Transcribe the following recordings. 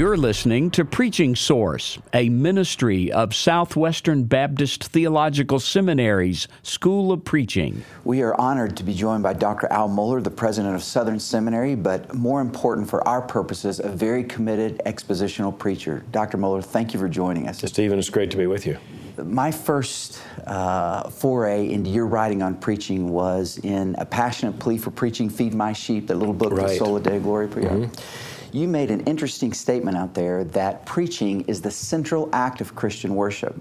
You're listening to Preaching Source, a ministry of Southwestern Baptist Theological Seminary's School of Preaching. We are honored to be joined by Dr. Al Mohler, the president of Southern Seminary, but more important for our purposes, a very committed expositional preacher. Dr. Mohler, thank you for joining us. Stephen, it's great to be with you. My first uh, foray into your writing on preaching was in A Passionate Plea for Preaching, Feed My Sheep, that little book, right. The Soli Deo Gloria. Mm-hmm you made an interesting statement out there that preaching is the central act of Christian worship.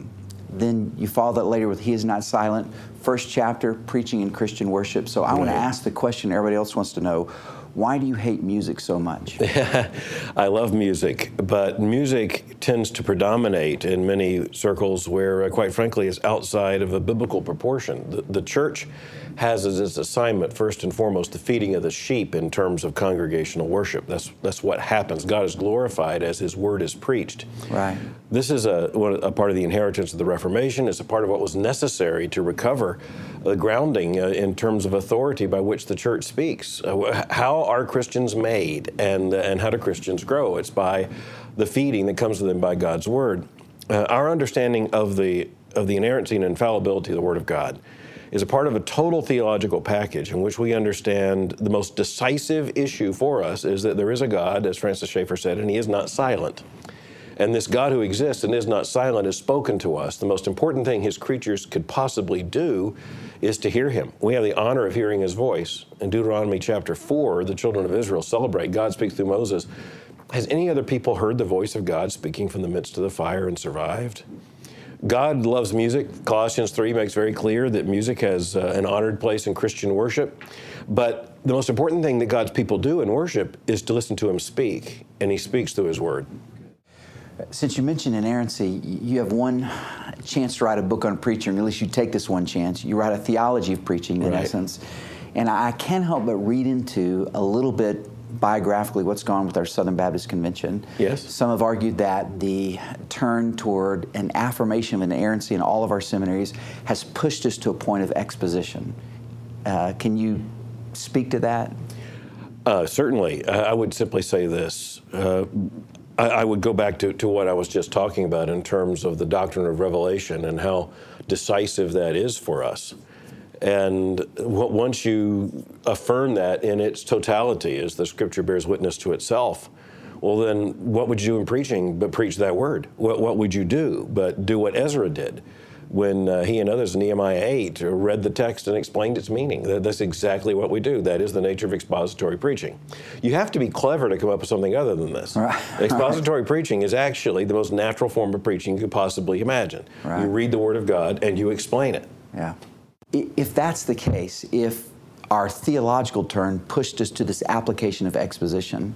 Then you follow that later with He is not silent, first chapter, preaching in Christian worship. So I right. want to ask the question everybody else wants to know why do you hate music so much? I love music, but music tends to predominate in many circles where, uh, quite frankly, it's outside of a biblical proportion. The, the church has as its assignment, first and foremost, the feeding of the sheep in terms of congregational worship. That's, that's what happens. God is glorified as His word is preached. Right. This is a, a part of the inheritance of the Reformation. It's a part of what was necessary to recover the grounding uh, in terms of authority by which the church speaks. Uh, how are Christians made and, and how do Christians grow? It's by the feeding that comes to them by God's word. Uh, our understanding of the, of the inerrancy and infallibility of the Word of God is a part of a total theological package in which we understand the most decisive issue for us is that there is a God, as Francis Schaeffer said, and he is not silent. And this God who exists and is not silent has spoken to us. The most important thing his creatures could possibly do is to hear him. We have the honor of hearing his voice. In Deuteronomy chapter 4, the children of Israel celebrate God speaks through Moses. Has any other people heard the voice of God speaking from the midst of the fire and survived? God loves music. Colossians 3 makes very clear that music has uh, an honored place in Christian worship. But the most important thing that God's people do in worship is to listen to Him speak, and He speaks through His Word. Since you mentioned inerrancy, you have one chance to write a book on preaching, or at least you take this one chance. You write a theology of preaching, in right. essence. And I can't help but read into a little bit biographically what's gone with our Southern Baptist Convention. Yes. Some have argued that the turn toward an affirmation of inerrancy in all of our seminaries has pushed us to a point of exposition. Uh, can you speak to that? Uh, certainly. I would simply say this. I, I, would go back to, to what I was just talking about in terms of the doctrine of revelation and how decisive that is for us. And once you affirm that in its totality, as the scripture bears witness to itself, well, then what would you do in preaching but preach that word? What, what would you do but do what Ezra did? When uh, he and others in Nehemiah 8 read the text and explained its meaning. That's exactly what we do. That is the nature of expository preaching. You have to be clever to come up with something other than this. Right. Expository preaching is actually the most natural form of preaching you could possibly imagine. Right. You read the Word of God and you explain it. Yeah if that's the case, if our theological turn pushed us to this application of exposition,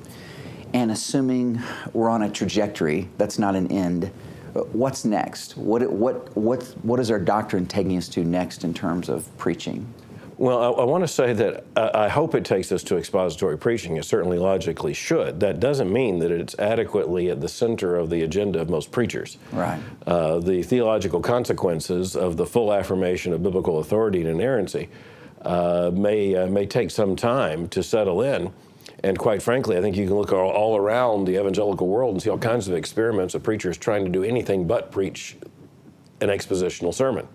and assuming we're on a trajectory that's not an end, what's next? What, what, what, what is our doctrine taking us to next in terms of preaching? Well, I, I want to say that I, I hope it takes us to expository preaching. It certainly logically should. That doesn't mean that it's adequately at the center of the agenda of most preachers. Right. Uh, the theological consequences of the full affirmation of biblical authority and inerrancy uh, may uh, may take some time to settle in. And quite frankly, I think you can look all, all around the evangelical world and see all kinds of experiments of preachers trying to do anything but preach an expositional sermon.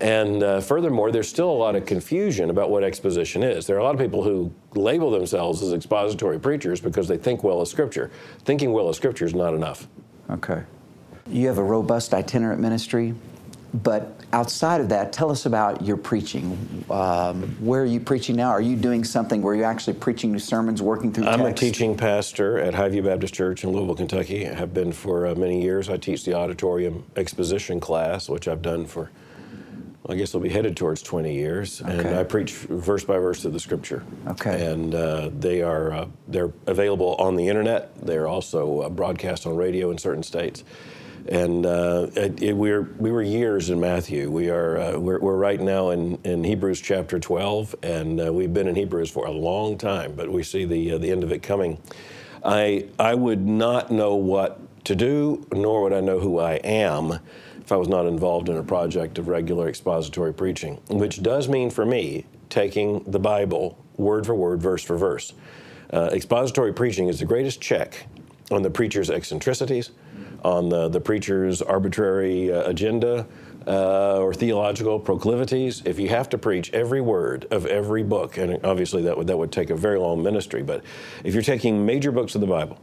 And uh, furthermore, there's still a lot of confusion about what exposition is. There are a lot of people who label themselves as expository preachers because they think well of Scripture. Thinking well of Scripture is not enough. Okay. You have a robust itinerant ministry, but outside of that, tell us about your preaching. Um, where are you preaching now? Are you doing something where you're actually preaching new sermons, working through I'm text? a teaching pastor at Highview Baptist Church in Louisville, Kentucky. I have been for uh, many years. I teach the auditorium exposition class, which I've done for I guess they'll be headed towards 20 years, okay. and I preach verse by verse of the Scripture. Okay. And uh, they are uh, they're available on the internet. They're also uh, broadcast on radio in certain states. And uh, it, it, we're we were years in Matthew. We are uh, we're, we're, right now in, in Hebrews chapter 12, and uh, we've been in Hebrews for a long time, but we see the the end of it coming. I I would not know what to do, nor would I know who I am if I was not involved in a project of regular expository preaching, which does mean for me taking the Bible word for word, verse for verse. Uh, expository preaching is the greatest check on the preacher's eccentricities, on the, the preacher's arbitrary uh, agenda uh, or theological proclivities. If you have to preach every word of every book, and obviously that would, that would take a very long ministry, but if you're taking major books of the Bible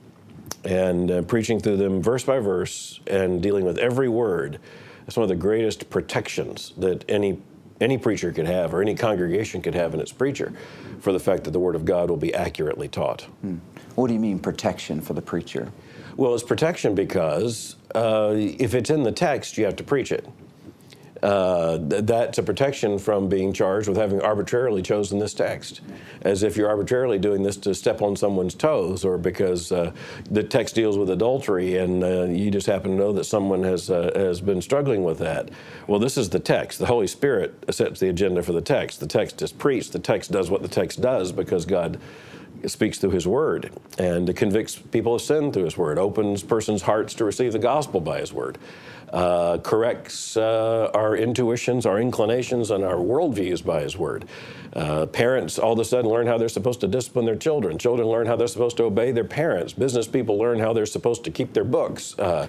and uh, preaching through them verse by verse and dealing with every word, that's one of the greatest protections that any any preacher could have or any congregation could have in its preacher for the fact that the Word of God will be accurately taught. Hmm. What do you mean protection for the preacher? Well, it's protection because uh, if it's in the text, you have to preach it. Uh, that's a protection from being charged with having arbitrarily chosen this text, as if you're arbitrarily doing this to step on someone's toes, or because uh, the text deals with adultery and uh, you just happen to know that someone has uh, has been struggling with that. Well, this is the text. The Holy Spirit sets the agenda for the text. The text is preached. The text does what the text does because God speaks through his word and convicts people of sin through his word, opens persons' hearts to receive the gospel by his word uh, corrects uh, our intuitions, our inclinations, and our worldviews by His Word. Uh, parents all of a sudden learn how they're supposed to discipline their children. Children learn how they're supposed to obey their parents. Business people learn how they're supposed to keep their books. Uh,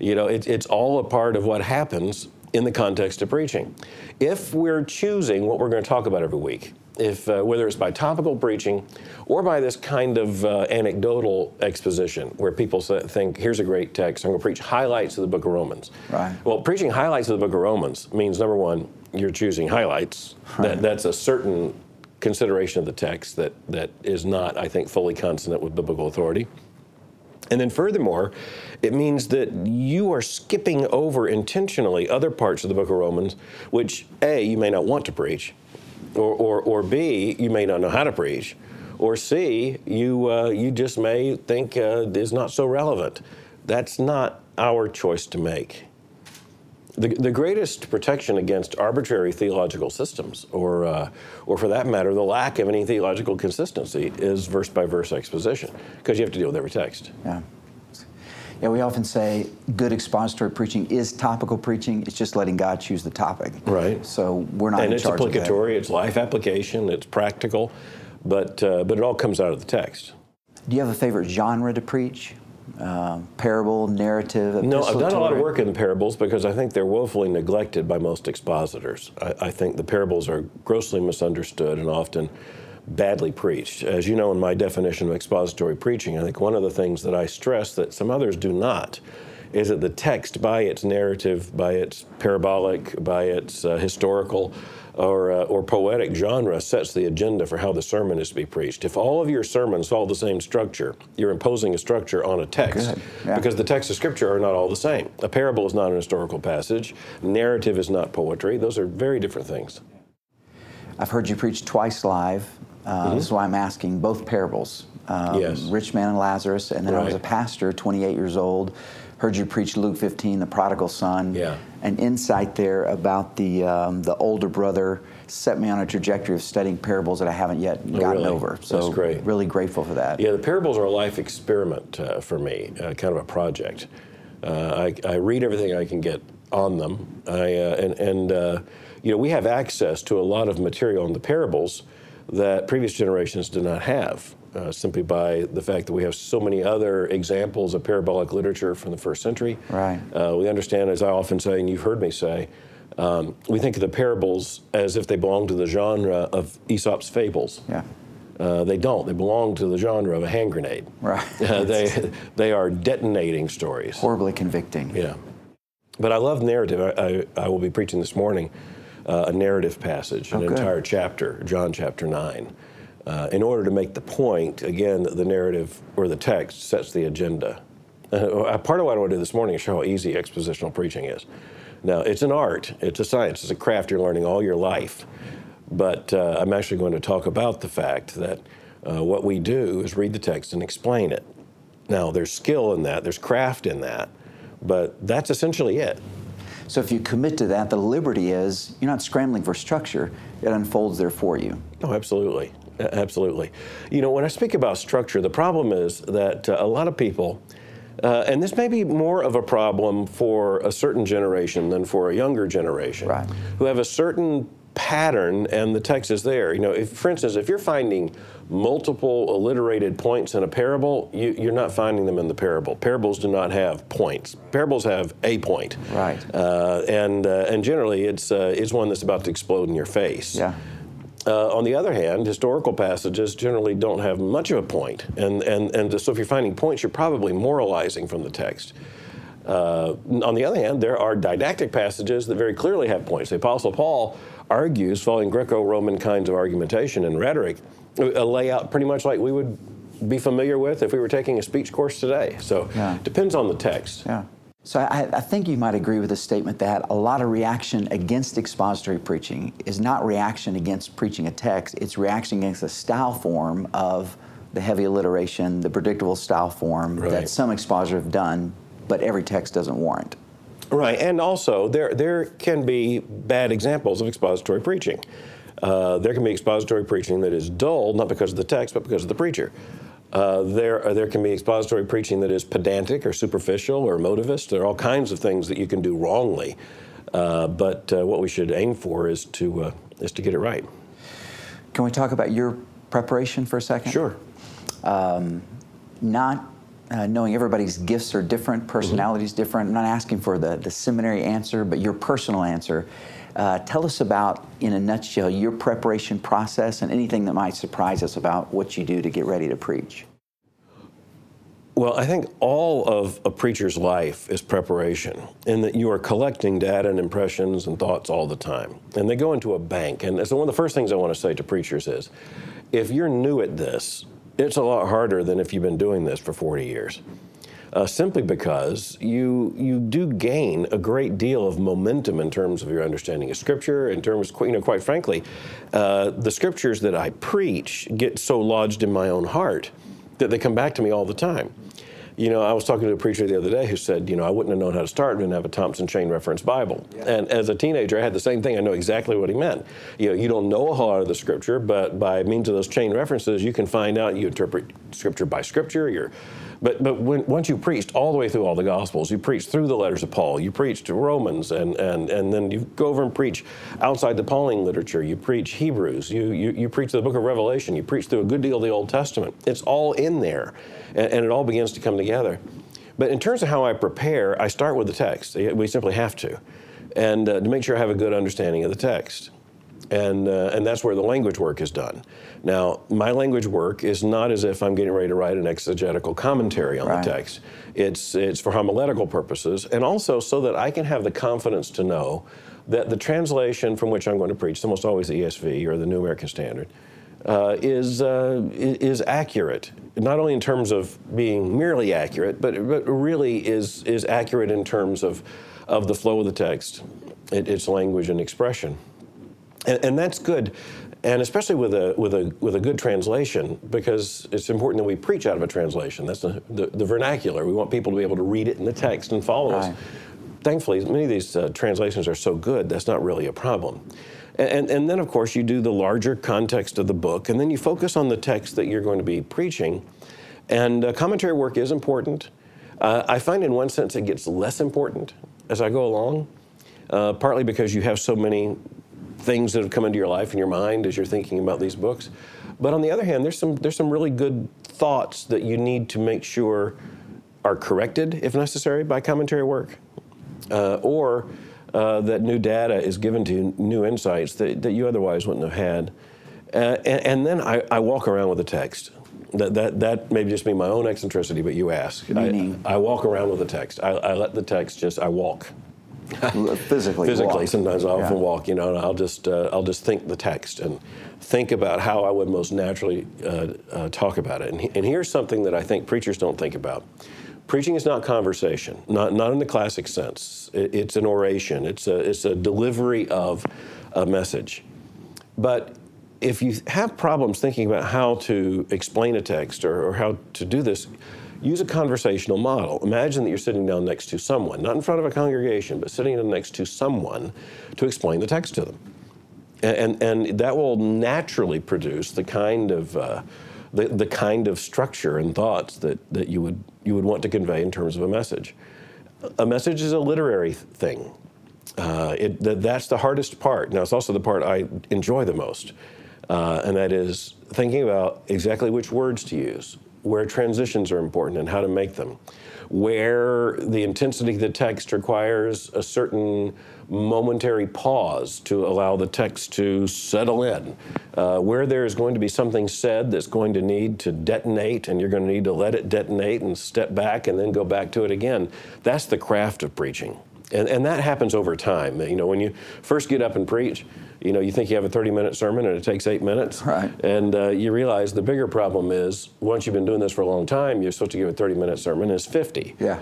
you know, it, it's all a part of what happens in the context of preaching. If we're choosing what we're going to talk about every week, if uh, whether it's by topical preaching or by this kind of uh, anecdotal exposition where people think here's a great text. I'm going to preach highlights of the book of romans. Right. Well preaching highlights of the book of romans means number one you're choosing highlights. Right. that, that's a certain consideration of the text that, that is not i think fully consonant with biblical authority. And then furthermore, it means that you are skipping over intentionally other parts of the book of Romans, which A, you may not want to preach, or, or, or B, you may not know how to preach, or C, you, uh, you just may think uh, is not so relevant. That's not our choice to make. The, the greatest protection against arbitrary theological systems, or, uh, or for that matter, the lack of any theological consistency, is verse by verse exposition, because you have to deal with every text. Yeah. Yeah, we often say good expository preaching is topical preaching. It's just letting God choose the topic. Right. So we're not and it's applicatory. It's life application. It's practical, but uh, but it all comes out of the text. Do you have a favorite genre to preach? Uh, parable, narrative, No, I've done a lot of work in the parables because I think they're woefully neglected by most expositors. I, I think the parables are grossly misunderstood and often badly preached. As you know, in my definition of expository preaching, I think one of the things that I stress that some others do not is that the text, by its narrative, by its parabolic, by its uh, historical, or, uh, or poetic genre sets the agenda for how the sermon is to be preached. If all of your sermons follow the same structure, you're imposing a structure on a text yeah. because the texts of Scripture are not all the same. A parable is not an historical passage, narrative is not poetry. Those are very different things. I've heard you preach twice live. Uh, mm-hmm. This is why I'm asking both parables. Um, yes. Rich man and Lazarus, and then right. I was a pastor, 28 years old. Heard you preach Luke 15, the prodigal son. Yeah. An insight there about the um, the older brother set me on a trajectory of studying parables that I haven't yet oh, gotten really? over. So That's great. really grateful for that. Yeah, the parables are a life experiment uh, for me, uh, kind of a project. Uh, I, I, read everything I can get on them, I, uh, and, and uh, you know we have access to a lot of material in the parables that previous generations did not have. Uh, simply by the fact that we have so many other examples of parabolic literature from the first century. Right. Uh, we understand, as I often say, and you've heard me say, um, we think of the parables as if they belong to the genre of Aesop's fables. Yeah. Uh, they don't. They belong to the genre of a hand grenade. Right. Uh, they they are detonating stories. Horribly convicting. Yeah. But I love narrative. I, I, I will be preaching this morning a narrative passage, an oh, entire chapter, John chapter 9. Uh, in order to make the point, again, that the narrative or the text sets the agenda. Uh, part of what I want to do this morning is show how easy expositional preaching is. Now, it's an art, it's a science, it's a craft you're learning all your life. But uh, I'm actually going to talk about the fact that uh, what we do is read the text and explain it. Now, there's skill in that, there's craft in that, but that's essentially it. So if you commit to that, the liberty is you're not scrambling for structure, it unfolds there for you. Oh, absolutely. Absolutely. You know, when I speak about structure, the problem is that uh, a lot of people, uh, and this may be more of a problem for a certain generation than for a younger generation, right. who have a certain pattern and the text is there. You know, if, for instance, if you're finding multiple alliterated points in a parable, you, are not finding them in the parable. Parables do not have points. Parables have a point. Right. Uh, and uh, and generally, it's uh, it's one that's about to explode in your face. Yeah. Uh, on the other hand, historical passages generally don't have much of a point. point, and and and so if you're finding points, you're probably moralizing from the text. Uh, on the other hand, there are didactic passages that very clearly have points. The Apostle Paul argues, following Greco Roman kinds of argumentation and rhetoric, a layout pretty much like we would be familiar with if we were taking a speech course today. So yeah. depends on the text. Yeah. So I, I, think you might agree with the statement that a lot of reaction against expository preaching is not reaction against preaching a text, it's reaction against the style form of the heavy alliteration, the predictable style form right. that some expositors have done but every text doesn't warrant. Right, and also there there can be bad examples of expository preaching. Uh, there can be expository preaching that is dull, not because of the text, but because of the preacher. Uh, there, uh, there can be expository preaching that is pedantic or superficial or motivist. There are all kinds of things that you can do wrongly. Uh, but uh, what we should aim for is to, uh, is to get it right. Can we talk about your preparation for a second? Sure. Um, not uh, knowing everybody's gifts are different, mm-hmm. personalities mm-hmm. different. I'm not asking for the, the seminary answer, but your personal answer. Uh, tell us about, in a nutshell, your preparation process and anything that might surprise us about what you do to get ready to preach. Well, I think all of a preacher's life is preparation, in that you are collecting data and impressions and thoughts all the time. And they go into a bank. And so, one of the first things I want to say to preachers is if you're new at this, it's a lot harder than if you've been doing this for 40 years. Uh, simply because you you do gain a great deal of momentum in terms of your understanding of Scripture. In terms, you know, quite frankly, uh, the Scriptures that I preach get so lodged in my own heart that they come back to me all the time. You know, I was talking to a preacher the other day who said, you know, I wouldn't have known how to start and have a Thompson Chain Reference Bible. Yeah. And as a teenager, I had the same thing. I know exactly what he meant. You know, you don't know a whole lot of the Scripture, but by means of those chain references, you can find out. You interpret Scripture by Scripture. You're but but when, once you preached all the way through all the Gospels, you preached through the letters of Paul, you preached Romans, and and and then you go over and preach outside the Pauline literature. You preach Hebrews, you you, you preach the Book of Revelation, you preach through a good deal of the Old Testament. It's all in there, and, and it all begins to come together. But in terms of how I prepare, I start with the text. We simply have to, and uh, to make sure I have a good understanding of the text and uh, and that's where the language work is done. Now, my language work is not as if I'm getting ready to write an exegetical commentary on right. the text. It's it's for homiletical purposes, and also so that I can have the confidence to know that the translation from which I'm going to preach, almost always the ESV or the New American Standard, uh, is uh, is accurate. Not only in terms of being merely accurate, but but really is is accurate in terms of of the flow of the text, it, its language and expression and, and that's good and especially with a with a with a good translation, because it's important that we preach out of a translation. That's the, the, the vernacular. We want people to be able to read it in the text and follow right. us. Thankfully, many of these uh, translations are so good that's not really a problem. And, and, and then, of course, you do the larger context of the book, and then you focus on the text that you're going to be preaching. And uh, commentary work is important. Uh, I find, in one sense, it gets less important as I go along. Uh, partly because you have so many things that have come into your life and your mind as you're thinking about these books. But on the other hand, there's some there's some really good thoughts that you need to make sure are corrected if necessary by commentary work, uh, or uh, that new data is given to you, new insights that, that you otherwise wouldn't have had. Uh, and, and, then I, I, walk around with the text. That, that, that may just be my own eccentricity, but you ask. I, I, walk around with the text. I, I let the text just, I walk. physically. physically, walk. sometimes I often yeah. walk. You know, and I'll just uh, I'll just think the text and think about how I would most naturally uh, uh, talk about it. And, and here's something that I think preachers don't think about. Preaching is not conversation, not not in the classic sense. It, it's an oration. It's a it's a delivery of a message. But if you have problems thinking about how to explain a text or, or how to do this, use a conversational model. Imagine that you're sitting down next to someone, not in front of a congregation, but sitting down next to someone to explain the text to them. And, and that will naturally produce the kind of uh, the, the kind of structure and thoughts that, that you would you would want to convey in terms of a message. A message is a literary thing. Uh, it, th- that's the hardest part. Now, it's also the part I enjoy the most, uh, and that is thinking about exactly which words to use, where transitions are important and how to make them, where the intensity of the text requires a certain momentary pause to allow the text to settle in, uh, where there is going to be something said that's going to need to detonate and you're going to need to let it detonate and step back and then go back to it again. That's the craft of preaching. And, and that happens over time. You know, when you first get up and preach, you know, you think you have a 30 minute sermon and it takes eight minutes. Right. And uh, you realize the bigger problem is once you've been doing this for a long time, you're supposed to give a 30 minute sermon, it's 50. Yeah.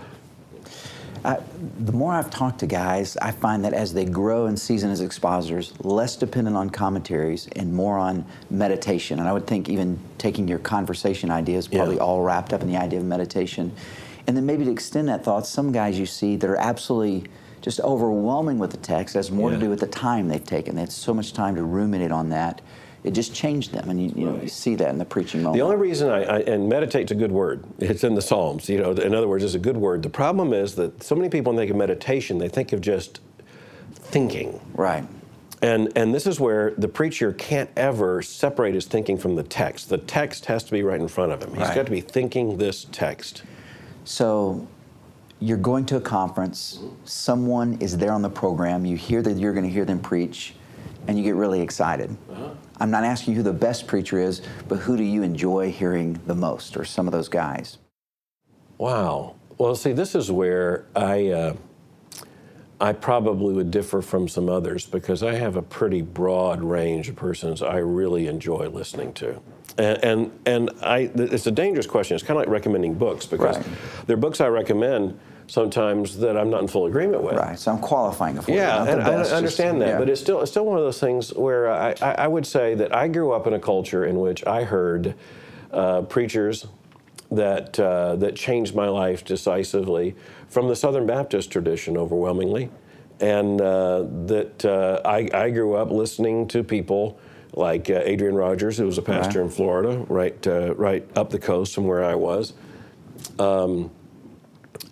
I, the more I've talked to guys, I find that as they grow and season as expositors, less dependent on commentaries and more on meditation. And I would think even taking your conversation ideas probably Yeah. all wrapped up in the idea of meditation. And then maybe to extend that thought, some guys you see that are absolutely just overwhelming with the text has more Yeah. to do with the time they've taken. They had so much time to ruminate on that. It just changed them, and you, you know you see that in the preaching moment. The only reason I, I and meditate's a good word. It's in the Psalms. You know, in other words, it's a good word. The problem is that so many people when they think of meditation, they think of just thinking. right. And, and this is where the preacher can't ever separate his thinking from the text. The text has to be right in front of him. He's Right. got to be thinking this text. So you're going to a conference, someone is there on the program, you hear that you're going to hear them preach, and you get really excited. I'm not asking you who the best preacher is, but who do you enjoy hearing the most, or some of those guys? Wow. Well, see, this is where I, uh, I probably would differ from some others because I have a pretty broad range of persons I really enjoy listening to. And, and, and I, it's a dangerous question. It's kind of like recommending books because Right. there are books I recommend sometimes that I'm not in full agreement with. Right. So I'm qualifying for. Yeah, and I best, just- understand that, yeah. but it's still it's still one of those things where I, I, I would say that I grew up in a culture in which I heard uh, preachers that uh, that changed my life decisively from the Southern Baptist tradition overwhelmingly, and uh, that uh, I, I grew up listening to people like uh, Adrian Rogers, who was a pastor Right. in Florida, right uh, right up the coast from where I was.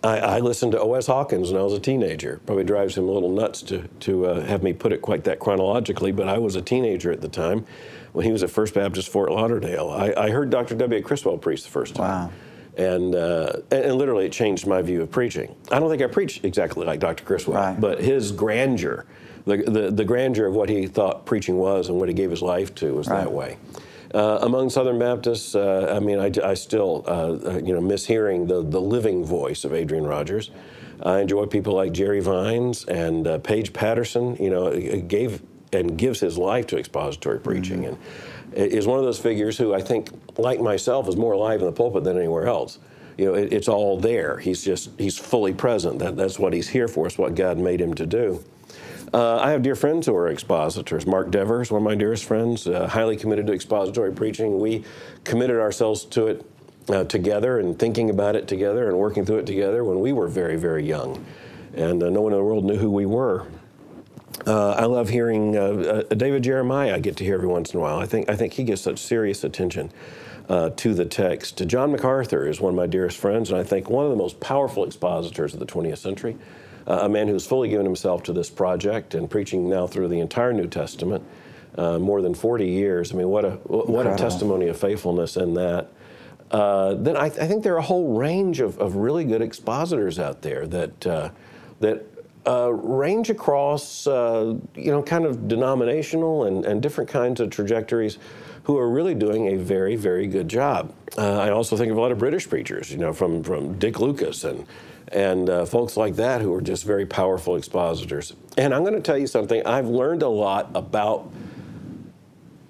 I, I listened to O.S. Hawkins when I was a teenager. Probably drives him a little nuts to, to uh, have me put it quite that chronologically, but I was a teenager at the time when he was at First Baptist Fort Lauderdale. I, I heard Dr. W. Criswell preach the first time. Wow. And, uh, and, and literally, it changed my view of preaching. I don't think I preach exactly like Dr. Criswell, Right. but his grandeur, the, the, the grandeur of what he thought preaching was and what he gave his life to was Right. that way. Uh, among Southern Baptists, uh, I mean, I, I still, uh, uh, you know, miss hearing the, the living voice of Adrian Rogers. I enjoy people like Jerry Vines and uh, Paige Patterson. You know, uh, gave and gives his life to expository preaching, and is one of those figures who I think, like myself, is more alive in the pulpit than anywhere else. You know, it, it's all there. He's just he's fully present. That, that's what he's here for. It's what God made him to do. Uh, I have dear friends who are expositors. Mark Dever is one of my dearest friends, uh, highly committed to expository preaching. We committed ourselves to it uh, together and thinking about it together and working through it together when we were very, very young. And uh, no one in the world knew who we were. Uh, I love hearing uh, David Jeremiah. I get to hear every once in a while. I think I think he gives such serious attention uh, to the text. John MacArthur is one of my dearest friends, and I think one of the most powerful expositors of the 20th century. Uh, a man who's fully given himself to this project and preaching now through the entire New Testament, uh, more than 40 years. I mean, what a what a testimony of faithfulness in that. Uh, then I, I think there are a whole range of, of really good expositors out there that uh, that uh, range across uh, you know kind of denominational and, and different kinds of trajectories who are really doing a very very good job. Uh, I also think of a lot of British preachers, you know, from from Dick Lucas and and uh, folks like that who are just very powerful expositors. And I'm going to tell you something. I've learned a lot about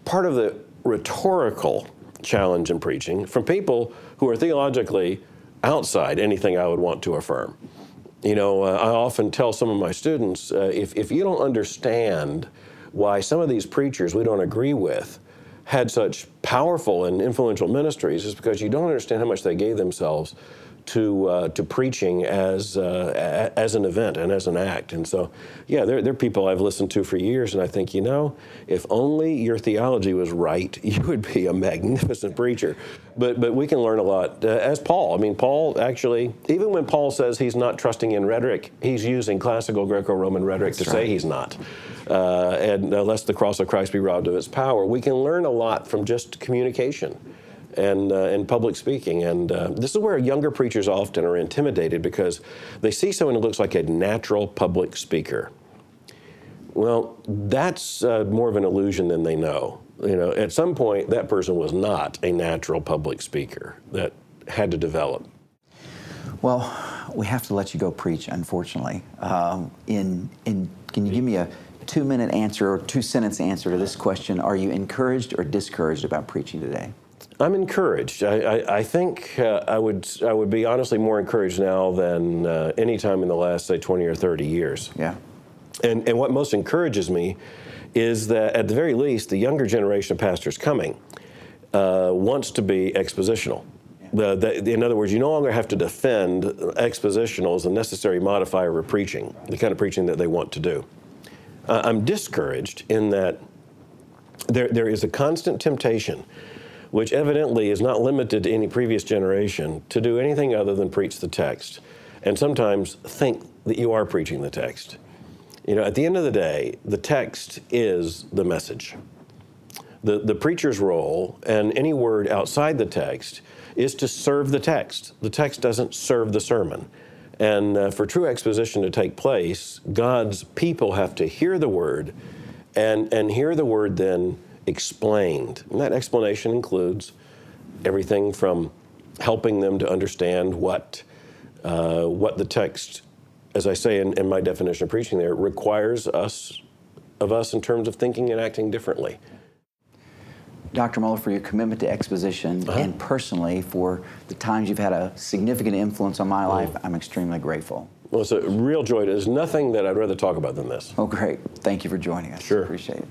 part of the rhetorical challenge in preaching from people who are theologically outside anything I would want to affirm. You know, uh, I often tell some of my students uh, if, if you don't understand why some of these preachers we don't agree with had such powerful and influential ministries, it's because you don't understand how much they gave themselves to uh, to preaching as uh, as an event and as an act. And so, yeah, there, there are people I've listened to for years, and I think, you know, if only your theology was right, you would be a magnificent preacher. But but we can learn a lot uh, as Paul. I mean, Paul actually, even when Paul says he's not trusting in rhetoric, he's using classical Greco-Roman rhetoric That's to right. say he's not. Uh, and lest the cross of Christ be robbed of its power, we can learn a lot from just communication and uh, and public speaking. And uh, this is where younger preachers often are intimidated because they see someone who looks like a natural public speaker. Well, that's uh, more of an illusion than they know. You know, at some point, that person was not a natural public speaker that had to develop. Well, we have to let you go preach, unfortunately. Um, in, in, can you give me a two minute answer or two sentence answer to this question? Are you encouraged or discouraged about preaching today? I'm encouraged. I, I, I think uh, I would I would be honestly more encouraged now than uh, any time in the last say 20 or 30 years. Yeah. And and what most encourages me is that at the very least the younger generation of pastors coming uh, wants to be expositional. The, the, in other words, you no longer have to defend expositional as a necessary modifier of preaching, the kind of preaching that they want to do. Uh, I'm discouraged in that there, there is a constant temptation which evidently is not limited to any previous generation, to do anything other than preach the text, and sometimes think that you are preaching the text. You know, at the end of the day, the text is the message. The, the preacher's role and any word outside the text is to serve the text. The text doesn't serve the sermon. And uh, for true exposition to take place, God's people have to hear the word and, and hear the word then explained. And that explanation includes everything from helping them to understand what, uh, what the text, as I say in, in my definition of preaching there, requires us of us in terms of thinking and acting differently. Dr. Mohler, for your commitment to exposition uh-huh. and personally for the times you've had a significant influence on my life, mm. I'm extremely grateful. Well, it's a real joy. There's nothing that I'd rather talk about than this. Oh, great. Thank you for joining us. Sure. Appreciate it.